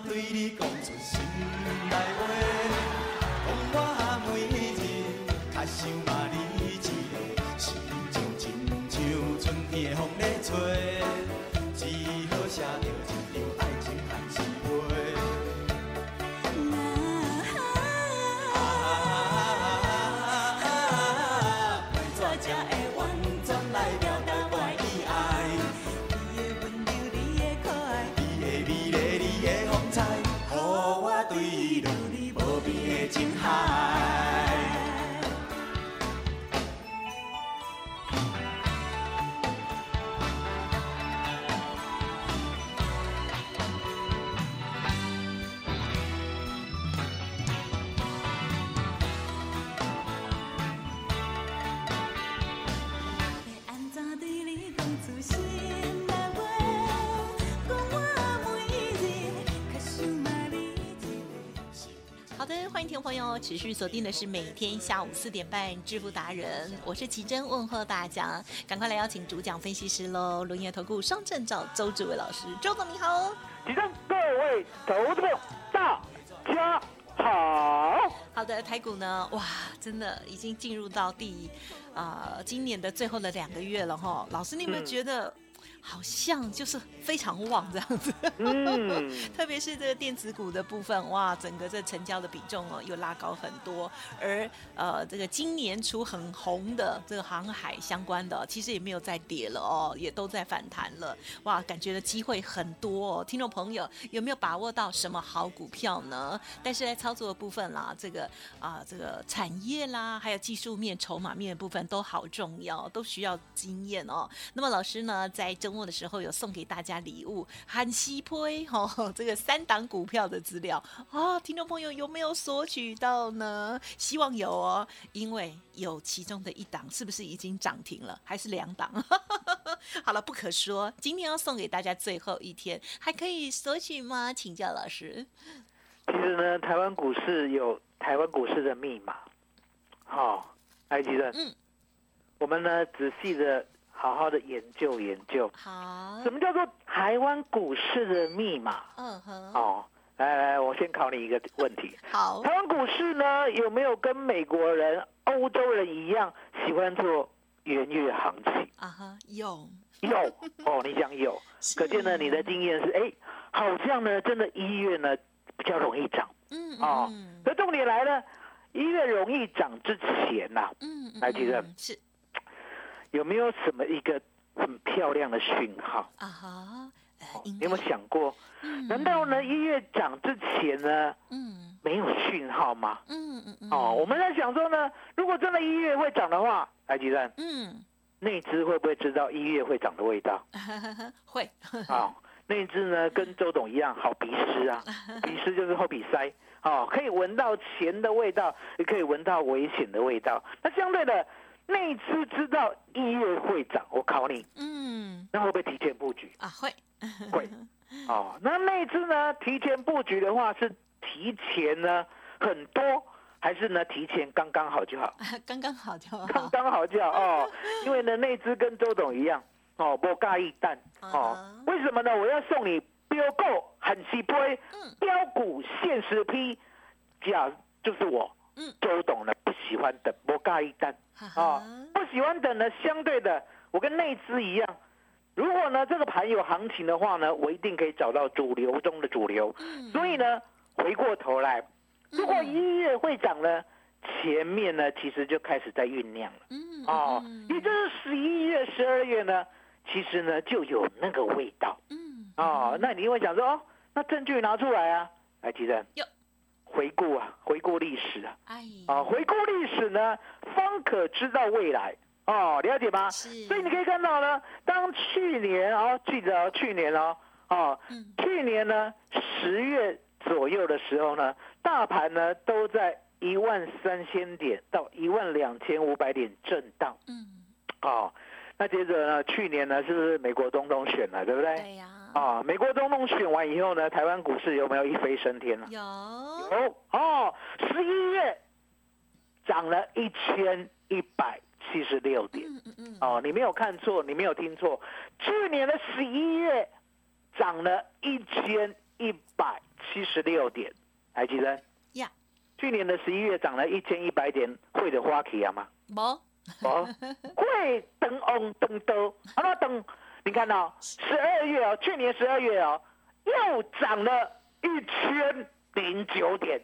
对你讲迎听众朋友持续锁定的是每天下午四点半《致富达人》，我是奇珍，问候大家，赶快来邀请主讲分析师喽，轮研投顾双证照周志伟老师，周总你好。奇珍各位投资朋友，大家好。好的，台股呢，哇，真的已经进入到第啊、今年的最后的两个月了哈。老师，你有没有嗯觉得好像就是非常旺这样子？嗯，特别是这个电子股的部分，哇，整个这成交的比重哦又拉高很多，而呃这个今年初很红的这个航海相关的，其实也没有再跌了哦，也都在反弹了，哇，感觉的机会很多哦。听众朋友有没有把握到什么好股票呢？但是在操作的部分啦，这个啊、这个产业啦，还有技术面、筹码面的部分都好重要，都需要经验哦。那么老师呢，在周末的时候有送给大家礼物，韩西推 哦，这个三档股票的资料啊，听众朋友有没有索取到呢？希望有哦，因为有其中的一档是不是已经涨停了，还是两档？好了，不可说，今天要送给大家最后一天，还可以索取吗？请教老师。其实呢，台湾股市有台湾股市的密码。好、埃及人，嗯，我们呢仔细的、好好的研究研究，好，什么叫做台湾股市的密码？嗯哼，哦，来来，我先考你一个问题：好。台，湾股市呢有没有跟美国人、欧洲人一样喜欢做元月行情？啊哈，有，有。哦，你讲有，可见呢你的经验是，哎，好像呢真的一月呢比较容易涨。嗯哦嗯。可重点来了，一月容易涨之前呐、嗯嗯，来记得？嗯是有没有什么一个很漂亮的讯号？啊哈，你有没有想过？嗯难道呢一月涨之前呢嗯没有讯号吗？嗯嗯嗯，哦，我们在想说呢，如果真的一月会涨的话，来吉站嗯，内资会不会知道一月会涨的味道？会，啊、那只呢跟周董一样，好鼻师啊，鼻师就是后鼻塞，哦，可以闻到钱的味道，也可以闻到危险的味道。那相对的，内资知道一月会涨，我考你，嗯那会不会提前布局？啊会，会。哦，那内资呢提前布局的话，是提前呢很多，还是呢提前 刚刚好就好？刚刚好就好，刚刚好就好哦，因为呢内资跟周董一样哦，不尬一蛋哦嗯。为什么呢？我要送你标购很稀杯嗯标股限时批，假就是我嗯周董呢不喜欢等不尬一蛋哈哦哈，不喜欢等呢，相对的我跟内资一样，如果呢这个盘有行情的话呢，我一定可以找到主流中的主流。嗯。所以呢，回过头来，如果一月会涨呢，前面呢其实就开始在酝酿了。嗯哦，也就是十一月、十二月呢，其实呢就有那个味道。嗯。哦。那你会想说，哦，那证据拿出来啊，来，吉正哟，回顾啊，回顾历史啊，哎。啊，回顾历史呢，方可知道未来。哦，了解吗？是。所以你可以看到呢，当去年哦，记得哦，去年哦，哦，嗯。去年呢十月左右的时候呢，大盘呢都在一万三千点到一万两千五百点震荡。嗯。哦。那接着呢，去年呢是不是美国总统选了，对不对？对呀。啊、美国总统选完以后呢，台湾股市有没有一飞升天呢？有有哦，十一月涨了一千一百七十六点。嗯嗯嗯哦，你没有看错，你没有听错，去年的十一月涨了一千一百七十六点，还记得？呀去年的十一月涨了一千一百点，会的花旗啊吗？冇哦，会等翁等多，好了等，你看到十二月哦，去年十二月哦，又涨了一千零九点，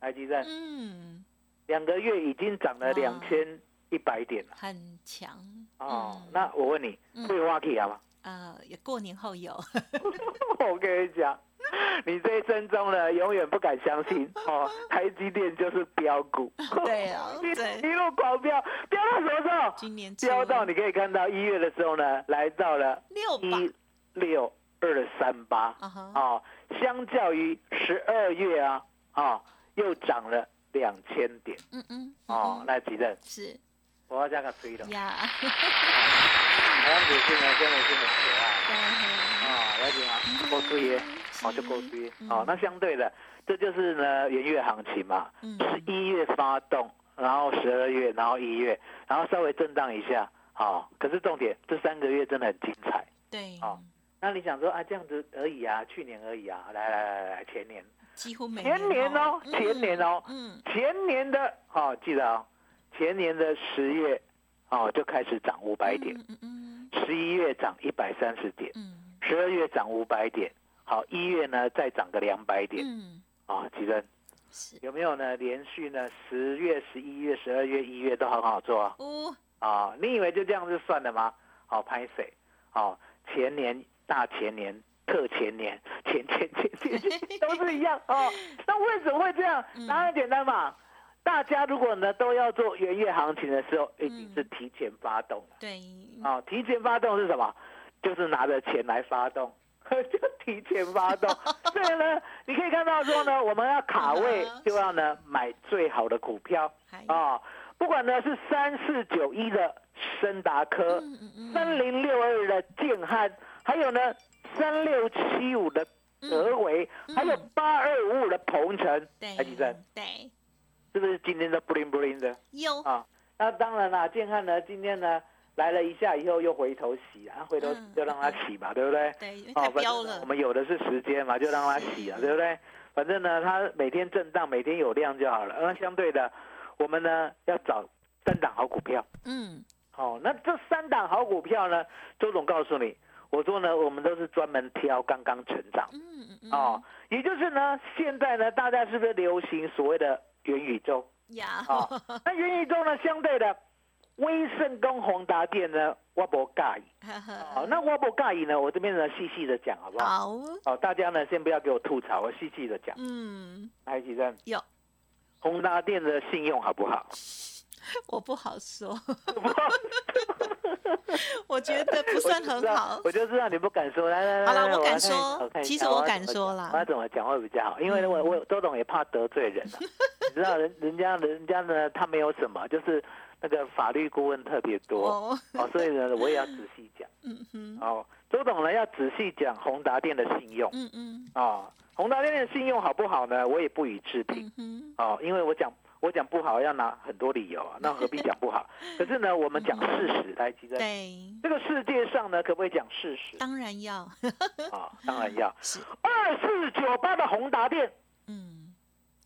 还记得？嗯。两个月已经涨了哇。两千一百点了。很强。哦，嗯。那我问你，嗯。会挖 K 啊吗？呃也过年后有。我跟你讲，你这一生中呢，永远不敢相信哦，台积电就是标股，对啊 一对一路狂飙，飙到什么时候？今年飙到你可以看到一月的时候呢，来到了六一六二三八啊哦，相较于十二月啊，啊、又涨了两千点嗯嗯哦，嗯那几任是我要加个吹了，呀台湾股市呢真的是很可爱。对啊，了解吗？够追耶，哦，就够低嗯哦。那相对的，这就是呢元月行情嘛，嗯十一月发动，然后十二月，然后一月，然后稍微震荡一下，哦。可是重点，这三个月真的很精彩。对哦那你想说啊，这样子而已啊，去年而已啊，来来来来，前年，几乎每前年哦，嗯前年哦，嗯前年的哦，记得哦，前年的十月哦就开始涨五百点，嗯嗯十一月涨一百三十点。嗯十二月涨五百点，好，一月呢再涨个两百点嗯啊，吉珍是有没有呢？连续呢十月、十一月、十二月、一月都很好做啊哦啊！你以为就这样就算了吗？好，拍水？好，前年、大前年、特前年、前前前前前 都是一样哦。那为什么会这样？嗯答案简单嘛。大家如果呢都要做元月行情的时候，一定嗯是提前发动的。对啊，提前发动是什么？就是拿着钱来发动，就提前发动。所以呢，你可以看到说呢，我们要卡位嗯，就要呢买最好的股票。还啊。不管呢是三四九一的深达科，三零六二的建汉，还有呢三六七五的德维，还有八二五五的鹏程，嗯对台积电对。是不是今天的 bling bling 的？有。啊，那当然啦，建汉呢，今天呢来了一下以后又回头洗啊，回头就让它洗嘛，对不对？对因了我们有的是时间嘛，就让它洗啊，对不对？反正呢，它每天震荡，每天有量就好了。那相对的，我们呢要找三档好股票。嗯哦，那这三档好股票呢，周总告诉你，我说呢，我们都是专门挑刚刚成长。嗯嗯嗯哦，也就是呢，现在呢，大家是不是流行所谓的元宇宙？呀哦，那元宇宙呢，相对的，威盛跟宏达电呢，我不介意。好，那我不介意呢，我这边呢细细的讲好不好？好好，大家呢先不要给我吐槽，我细细的讲。嗯来，几阵有宏达电的信用好不好？我不好说，我觉得不算很好。我就知道你不敢说。来来来，好了我敢说其实我敢说啦我要怎么讲会比较好？因为我我周董也怕得罪人啊。你知道人人家人家呢，他没有什么，就是那个法律顾问特别多。哦，哦，所以呢，我也要仔细讲。嗯哼，哦，周董呢要仔细讲宏达店的信用。嗯嗯。啊，宏达店的信用好不好呢？我也不予置评。嗯，哦，因为我讲我讲不好要拿很多理由啊，那何必讲不好？可是呢，我们讲事实来，记得对，这个世界上呢，可不可以讲事实？当然要，啊？当然要。是，二四九八的宏达店嗯。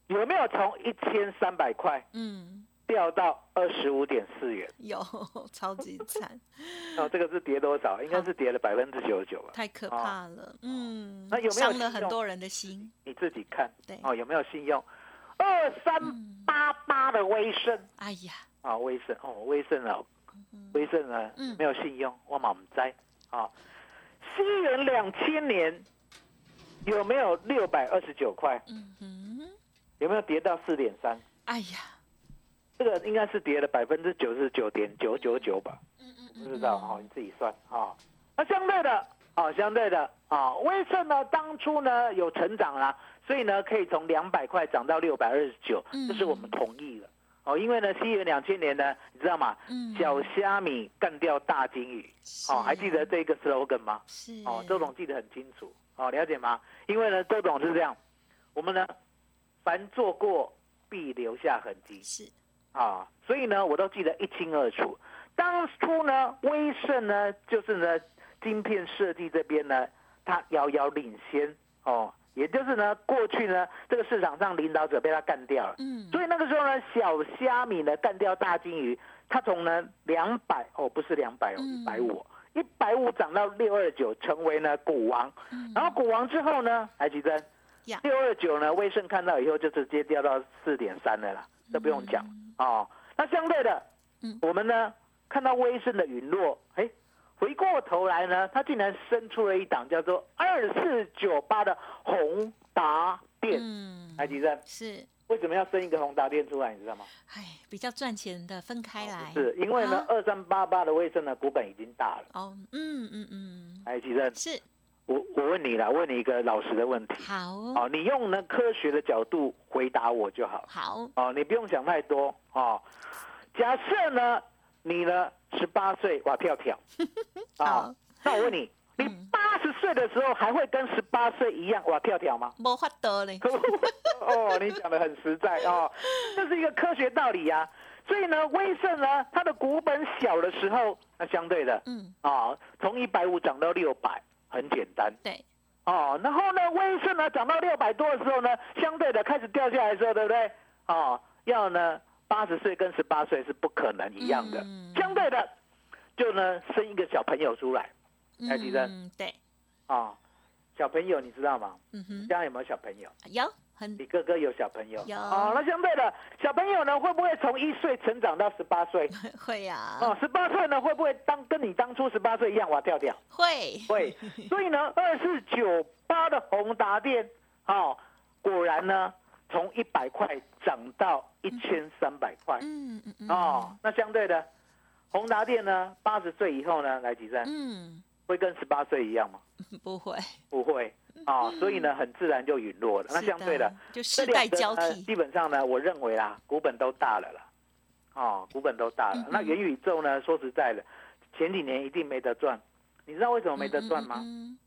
有没有从一千三百块嗯，掉到二十五点四元。有 超级惨，哦，这个是跌多少？应该是跌了百分之九十九吧？太可怕了。嗯，那有没有伤了很多人的心？你自己看对，哦，有没有信用？二三八八的威盛哎呀，啊，威盛哦，威盛啊，威盛啊嗯，没有信用，我满栽啊。西元两千年有没有六百二十九块？嗯哼，有没有跌到四点三？哎呀，这个应该是跌了百分之九十九点九九九吧？嗯嗯不知道哈、哦，你自己算啊、那相对的啊、相对的啊，威盛呢当初呢有成长啦，所以呢可以从两百块涨到六百二十九嗯，这是我们同意的。哦，因为呢，西元两千年呢，你知道吗？嗯小虾米干掉大金鱼，哦，还记得这个 slogan 吗？是哦，周董记得很清楚，哦，了解吗？因为呢，周董是这样，我们呢，凡做过必留下痕迹，是啊，所以呢，我都记得一清二楚。当初呢，威盛呢，就是呢，晶片设计这边呢，它遥遥领先哦，也就是呢，过去呢，这个市场上领导者被他干掉了，嗯。所以那个时候呢，小虾米呢干掉大金鱼，它从呢两百哦，不是两百哦，嗯。一百五，一百五涨到六二九，成为呢股王。嗯。然后股王之后呢，海奇珍六二九呢，威盛看到以后就直接掉到四点三了啦，这不用讲哦。那相对的嗯，我们呢看到威盛的陨落，哎，回过头来呢，它竟然生出了一档叫做二四九八的宏达电。嗯海奇珍是为什么要生一个宏达电出来？你知道吗？哎比较赚钱的分开来是因为呢啊，二三八八的威盛呢股本已经大了。哦嗯嗯嗯海奇珍，是我我问你了，问你一个老实的问题。好。哦，你用呢科学的角度回答我就好。好。哦，你不用想太多。哦。假设呢，你呢十八岁哇跳跳，啊、好那我问你，你嗯。八十岁的时候还会跟十八岁一样哇跳跳吗？没法得嘞 哦，你讲的很实在哦，这是一个科学道理呀、所以呢，威盛呢，它的股本小的时候，那相对的嗯。啊，从一百五涨到六百，很简单。对哦，然后呢，威盛呢涨到六百多的时候呢，相对的开始掉下来的时候，对不对？哦，要呢八十岁跟十八岁是不可能一样的，嗯相对的就呢生一个小朋友出来哎吉珍嗯对啊、小朋友你知道吗？嗯哼家有没有小朋友？有很你哥哥有小朋友？有。哦，那相对的小朋友呢，会不会从一岁成长到十八岁？会呀。哦，十八岁呢，会不会当跟你当初十八岁一样哇跳跳？会。会，所以呢，二四九八的宏达店，哦，果然呢，从一百块涨到一千三百块，嗯嗯嗯哦，那相对的，宏达店呢，八十岁以后呢，来几站嗯。会跟十八岁一样吗？不会。不会，啊、所以呢，很自然就陨落了。那相对的，就这世代两个交替呃基本上呢，我认为啦，股本都大了啦，哦，股本都大了。那元宇宙呢，说实在的，前几年一定没得赚，你知道为什么没得赚吗？嗯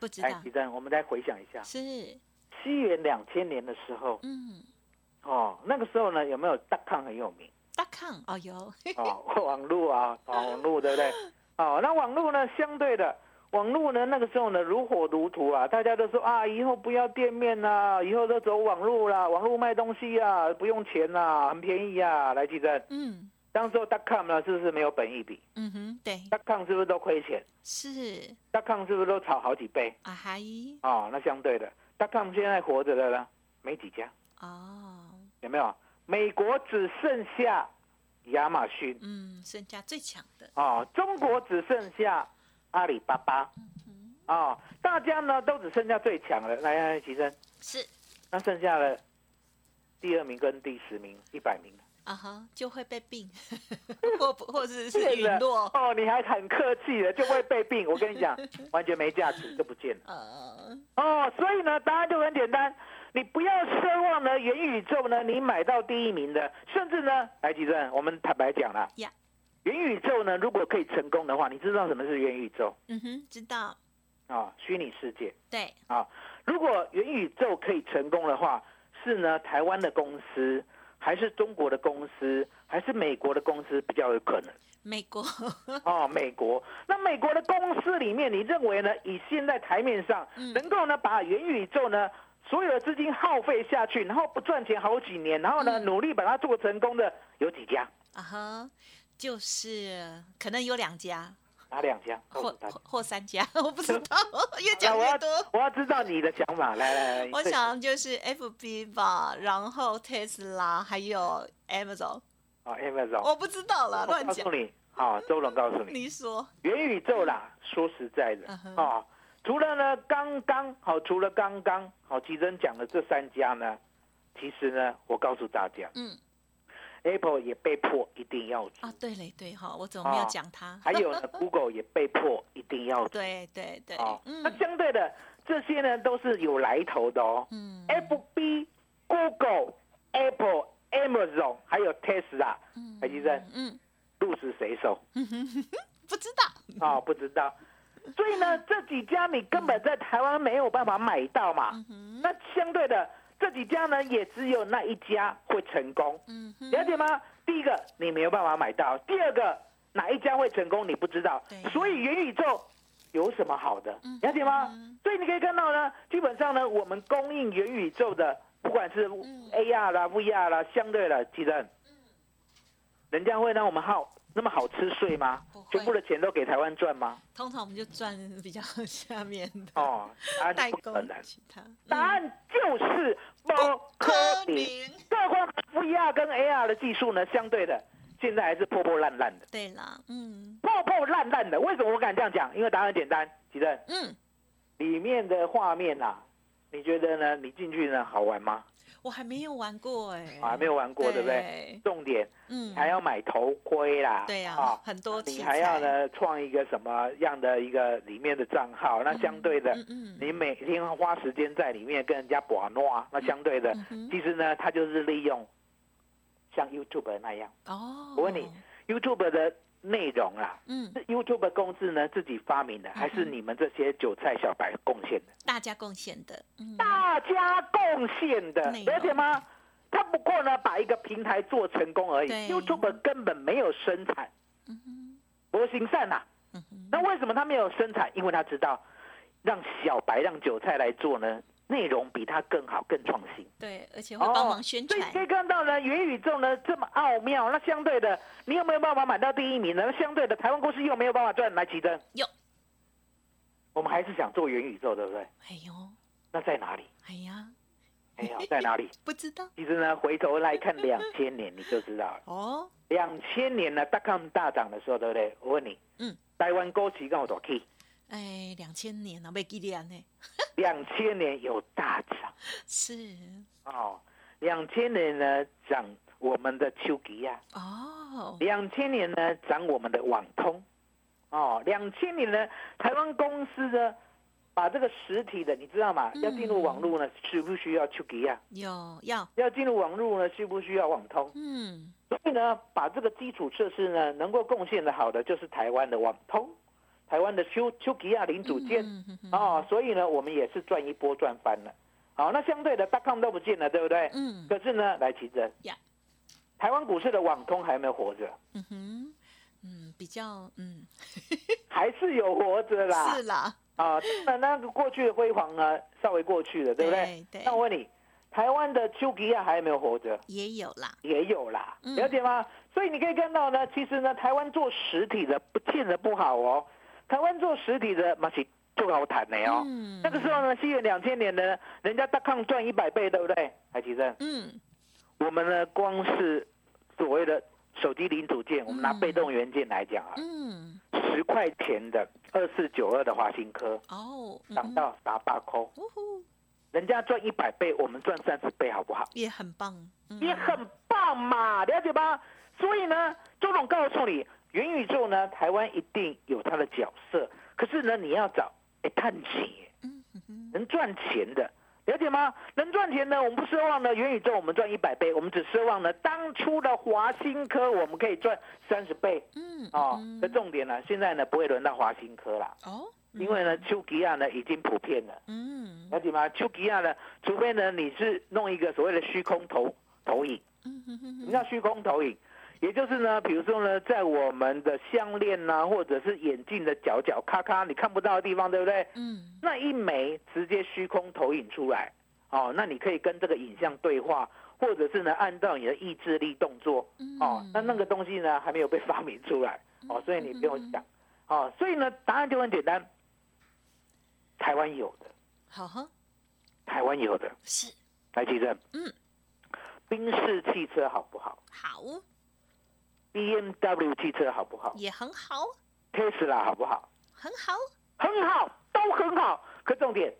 不知道，哎吉珍，我们再回想一下，是西元两千年的时候，嗯哦，那个时候呢，有没有大康很有名？大康哦有哦，网络啊，哦网络对不对？哦，那网络呢，相对的，网络呢，那个时候呢，如火如荼啊，大家都说啊，以后不要店面啦、以后都走网络啦，网络卖东西啊，不用钱啦、很便宜啊。来，记得，嗯当时候 .com 呢，是不是没有本益比嗯哼对？.com 是不是都亏钱是？.com 是不是都炒好几倍？啊嗨哦，那相对的，.com 现在活着的呢，没几家，哦有没有？美国只剩下亚马逊。嗯身价最强的哦，中国只剩下阿里巴巴，哦，大家呢都只剩下最强了。来来，齐生，是。那剩下了第二名跟第十名，一百名。啊哈就会被病 或不或者是陨落 哦，你还很客气的，就会被病。我跟你讲，完全没价值，就不见了。呃。哦，所以呢，答案就很简单，你不要奢望呢元宇宙呢你买到第一名的，甚至呢，来吉正，我们坦白讲了呀元宇宙呢如果可以成功的话，你知道什么是元宇宙嗯哼知道啊、虚拟世界。对啊，如果元宇宙可以成功的话，是呢台湾的公司，还是中国的公司，还是美国的公司比较有可能？美国 哦，美国。那美国的公司里面，你认为呢？以现在台面上嗯能够呢把元宇宙呢所有的资金耗费下去，然后不赚钱好几年，然后呢嗯努力把它做成功的有几家？啊哈，就是可能有两家。哪两家？或或或三家，我不知道，越讲越多。我要知道你的想法，来来来，我想就是 FB 吧，然后 Tesla 还有 Amazon，啊，Amazon，我不知道了，乱讲告诉。你，好，周龙告诉你，你说，元宇宙啦，说实在的啊，除了呢刚刚好，除了刚刚好，吉珍讲的这三家呢，其实呢，我告诉大家嗯，Apple 也被迫一定要出，啊，对嘞，对哈，我怎么没有啊讲它？还有呢，Google 也被迫一定要出对对对啊，，那嗯相对的这些呢都是有来头的哦嗯，FB、Google、Apple、Amazon 还有 Tesla，嗯海基珍嗯，鹿死谁手？不知道，啊、不知道。所以呢，这几家你根本在台湾没有办法买到嘛。那相对的，这几家呢，也只有那一家会成功，嗯哼，了解吗？第一个你没有办法买到，第二个哪一家会成功你不知道，所以元宇宙有什么好的嗯？了解吗嗯？所以你可以看到呢，基本上呢，我们供应元宇宙的，不管是嗯 AR 啦、VR 啦，相对的，记得，人家会让我们好那么好吃睡吗？全部的钱都给台湾赚吗？通常我们就赚比较下面的哦，答案代工其他，答案就是不可能。更何况 VR 跟 AR 的技术呢，相对的现在还是破破烂烂的，对啦，嗯破破烂烂的。为什么我敢这样讲？因为答案很简单，其正，嗯，里面的画面啊，你觉得呢？你进去呢好玩吗？我还没有玩过哎，啊，没有玩过，对。不对？重点嗯，还要买头盔啦，对呀啊，很多你还要呢创一个什么样的一个里面的账号？那相对的，嗯嗯。你每天花时间在里面跟人家玩闹，那相对的，其实呢，它就是利用像 YouTube 那样。哦，我问你，YouTube 的内容啦，嗯，是 YouTube 公司呢自己发明的，还是你们这些韭菜小白贡献的？大家贡献的，嗯，大家贡献的内，容了解吗？他不过呢把一个平台做成功而已，YouTube 根本没有生产，嗯哼，博行善呐。那为什么他没有生产？因为他知道，让小白让韭菜来做呢，内容比它更好、更创新。对，而且会帮忙宣传哦所以，可以看到呢，元宇宙呢这么奥妙，那相对的，你有没有办法买到第一名呢？那相对的，台湾公司又没有办法赚来奇珍。有，我们还是想做元宇宙，对不对？哎呦，那在哪里？哎呀，哎呀，在哪里？不知道其实呢，回头来看两千年，你就知道了。哦，两千年呢，大康大涨的时候，对不对？我问你，嗯，台湾股市跟我多 key，哎，两千年啊，没记得呢，两千年有大涨是哦。两千年呢，涨我们的丘吉亚。哦，两千年呢涨我们的网通，哦，两千年呢台湾公司呢把这个实体的你知道吗？嗯要进入网络呢需不需要丘吉亚？有要，要进入网络呢需不需要网通？嗯，所以呢把这个基础设施呢能够贡献的好的就是台湾的网通，台湾的丘丘吉亚零组件。嗯哼哼哦，所以呢，我们也是赚一波赚翻了。好，那相对的大康都不见了，对不对？嗯可是呢，来奇珍呀，台湾股市的网通还有没有活着？嗯哼，嗯，比较嗯，还是有活着啦。是啦，啊，那那个过去的辉煌呢，稍微过去了，对不对？对对那我问你，台湾的丘吉亚还有没有活着？也有啦，也有啦，嗯了解吗？所以你可以看到呢，其实呢，台湾做实体的不见得不好哦，台湾做实体的嘛是就好谈的哦。嗯那个时候呢，西元两千年呢，人家大康赚一百倍，对不对？海奇正，嗯，我们呢光是所谓的手机零组件，我们拿嗯被动元件来讲啊，嗯，十块钱的二四九二的华新科哦，嗯涨到达八扣。人家赚一百倍，我们赚三十倍，好不好？也很棒，嗯也很棒嘛，了解吧？所以呢，周总告诉你，元宇宙呢，台湾一定有它的角色。可是呢，你要找哎探钱，嗯哼哼能赚钱的，了解吗？能赚钱呢，我们不奢望呢元宇宙我们赚一百倍，我们只奢望呢当初的华新科我们可以赚三十倍嗯哦嗯。这重点呢，现在呢不会轮到华新科啦，哦，因为呢丘吉亚呢已经普遍了。嗯了解吗？丘吉亚呢，除非呢你是弄一个所谓的虚空投投影，嗯哼哼哼什么叫虚空投影？也就是呢，比如说呢，在我们的项链呐、或者是眼镜的角角咔咔你看不到的地方，对不对？嗯。那一枚直接虚空投影出来，哦，那你可以跟这个影像对话，或者是呢按照你的意志力动作哦，那那个东西呢还没有被发明出来哦，所以你不用想哦，所以呢答案就很简单，台湾有的，好哈，台湾有的，是。来记正，嗯，宾士汽车好不好？好，？BMW 汽车好不好也很好，？Tesla 好不好？很好，很好，都很好。可重点，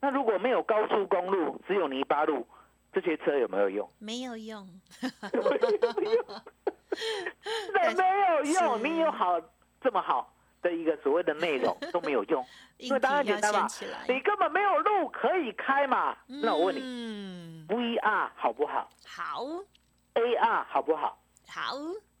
那如果没有高速公路，只有泥巴路，这些车有没有用？没有用，那没有用，是你有好这么好的一个所谓的内容 都没有用，因为答案简单嘛你根本没有路可以开嘛。那我问你嗯，，VR 好不好好，？AR 好不好？好，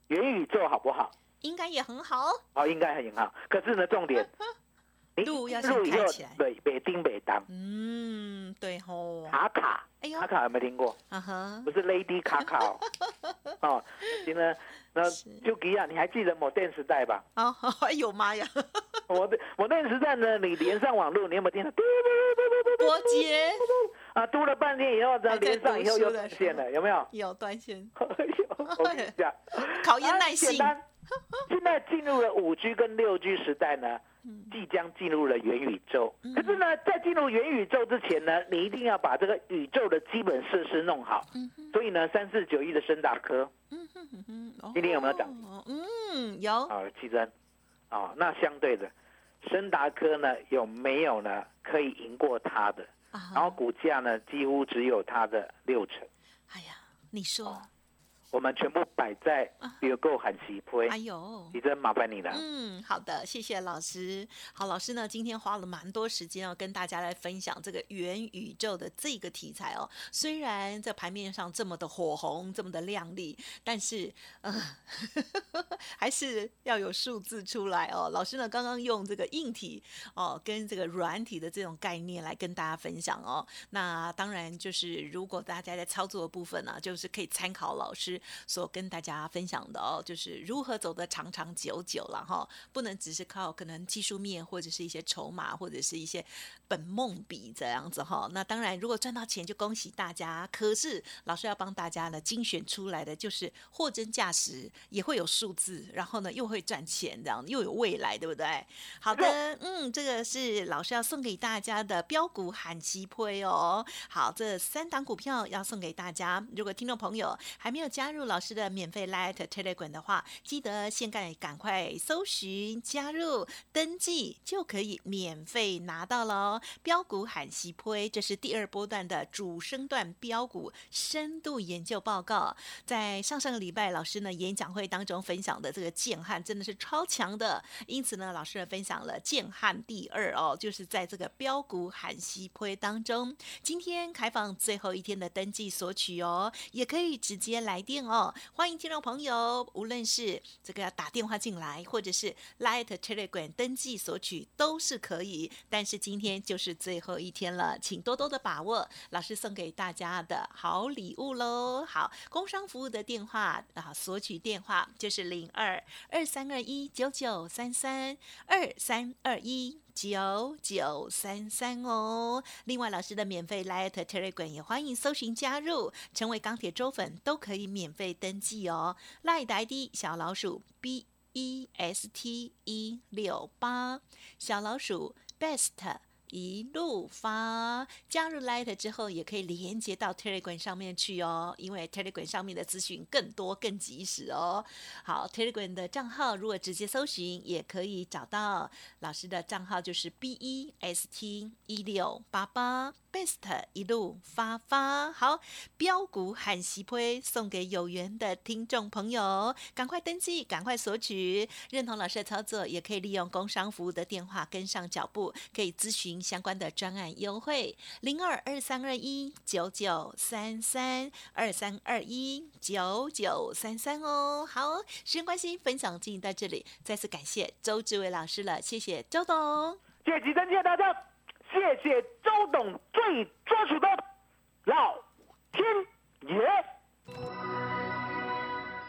元宇宙好不好？应该也很好，好，应该很好。可是呢，重点，你路要先开起来对，北丁北当嗯，对吼，卡卡，哎呦卡卡有没有听过？啊哈不，是 Lady 卡卡哦。哦，行呢，那是就吉亚，你还记得某电时代吧？哦，哎呦妈呀，我的我电时代呢，你连上网络，你有没有听到？嘟嘟嘟嘟嘟嘟伯杰啊，嘟了半天以后，然后还在连上以后又断线了，有没有？有断线，哎呦我跟你讲，考验耐心。现在进入了五 G 跟六 G 时代呢，嗯。即将进入了元宇宙。可是呢，在进入元宇宙之前呢，你一定要把这个宇宙的基本设施弄好。所以呢，三四九一的深达科。嗯哦。今天有没有涨？嗯，有，啊，七珍。啊，那相对的，深达科呢有没有呢可以赢过它的？啊然后股价呢几乎只有它的六成。哎呀，你说，我们全部摆在别购喊喜推哎，呦。你真麻烦你了。嗯，好的，谢谢老师。好，老师呢今天花了蛮多时间哦，跟大家来分享这个元宇宙的这个题材哦。虽然在盘面上这么的火红，这么的亮丽，但是呃，还是要有数字出来哦。老师呢刚刚用这个硬体哦跟这个软体的这种概念来跟大家分享哦。那当然就是如果大家在操作的部分呢、就是可以参考老师所跟大家分享的哦，就是如何走得长长久久了哈，不能只是靠可能技术面或者是一些筹码或者是一些本梦比这样子哈。那当然，如果赚到钱就恭喜大家，可是老师要帮大家呢精选出来的就是货真价实，也会有数字，然后呢又会赚钱，这样又有未来，对不对？好的，嗯，这个是老师要送给大家的标股喊西推哦。好，这三档股票要送给大家。如果听众朋友还没有加入老师的免费 Light Telegram 的话，记得现在赶快搜寻加入登记，就可以免费拿到了哦。标股喊西推，这是第二波段的主升段标股深度研究报告。在上上个礼拜，老师呢演讲会当中分享的这个建汉真的是超强的，因此呢，老师呢分享了建汉第二哦，就是在这个标股喊西推当中，今天开放最后一天的登记索取哦，也可以直接来电哦。欢迎听众朋友，无论是这个要打电话进来，或者是 Light Telegram 登记索取都是可以。但是今天就是最后一天了，请多多的把握老师送给大家的好礼物喽。好，工商服务的电话啊，索取电话就是零二二三二一九九三三二三二一。九九三三哦，另外老师的免费 Light Telegram 也欢迎搜寻加入，成为钢铁周粉都可以免费登记哦。Light 的 ID 小老鼠 B E S T 一六八，小老鼠 Best。一路发加入 Light 之后，也可以连接到 Telegram 上面去哦，因为 Telegram 上面的资讯更多、更及时哦。好，Telegram 的账号如果直接搜寻，也可以找到老师的账号，就是 B E S T 一六八八 Best 一路发发。好，标股喊喜推送给有缘的听众朋友，赶快登记，赶快索取。认同老师的操作，也可以利用工商服务的电话跟上脚步，可以咨询相关的专案优惠，零二二三二一九九三三二三二一九九三三哦。好，时间关系，分享进行到这里，再次感谢周志伟老师了，谢谢周董。谢谢吉珍，谢谢大家，谢谢周董最专属的老天爷。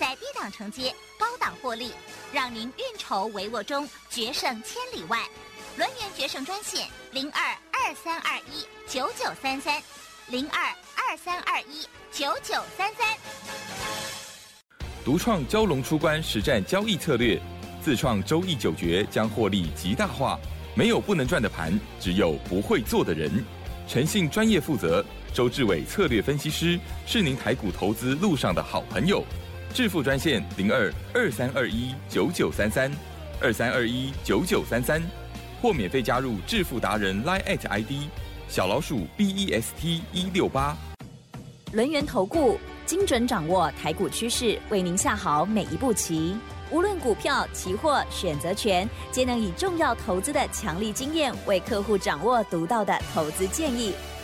在低档承接，高档获利，让您运筹帷幄中决胜千里外。轮源决胜专线零二二三二一九九三三零二二三二一九九三三。独创蛟龙出关实战交易策略，自创周易九诀，将获利极大化。没有不能赚的盘，只有不会做的人。诚信、专业、负责。周志伟策略分析师是您台股投资路上的好朋友。致富专线零二二三二一九九三三二三二一九九三三，或免费加入致富达人 Line at ID 小老鼠 B E S T 一六八。轮源投顾精准掌握台股趋势，为您下好每一步棋。无论股票、期货、选择权，皆能以重要投资的强力经验，为客户掌握独到的投资建议。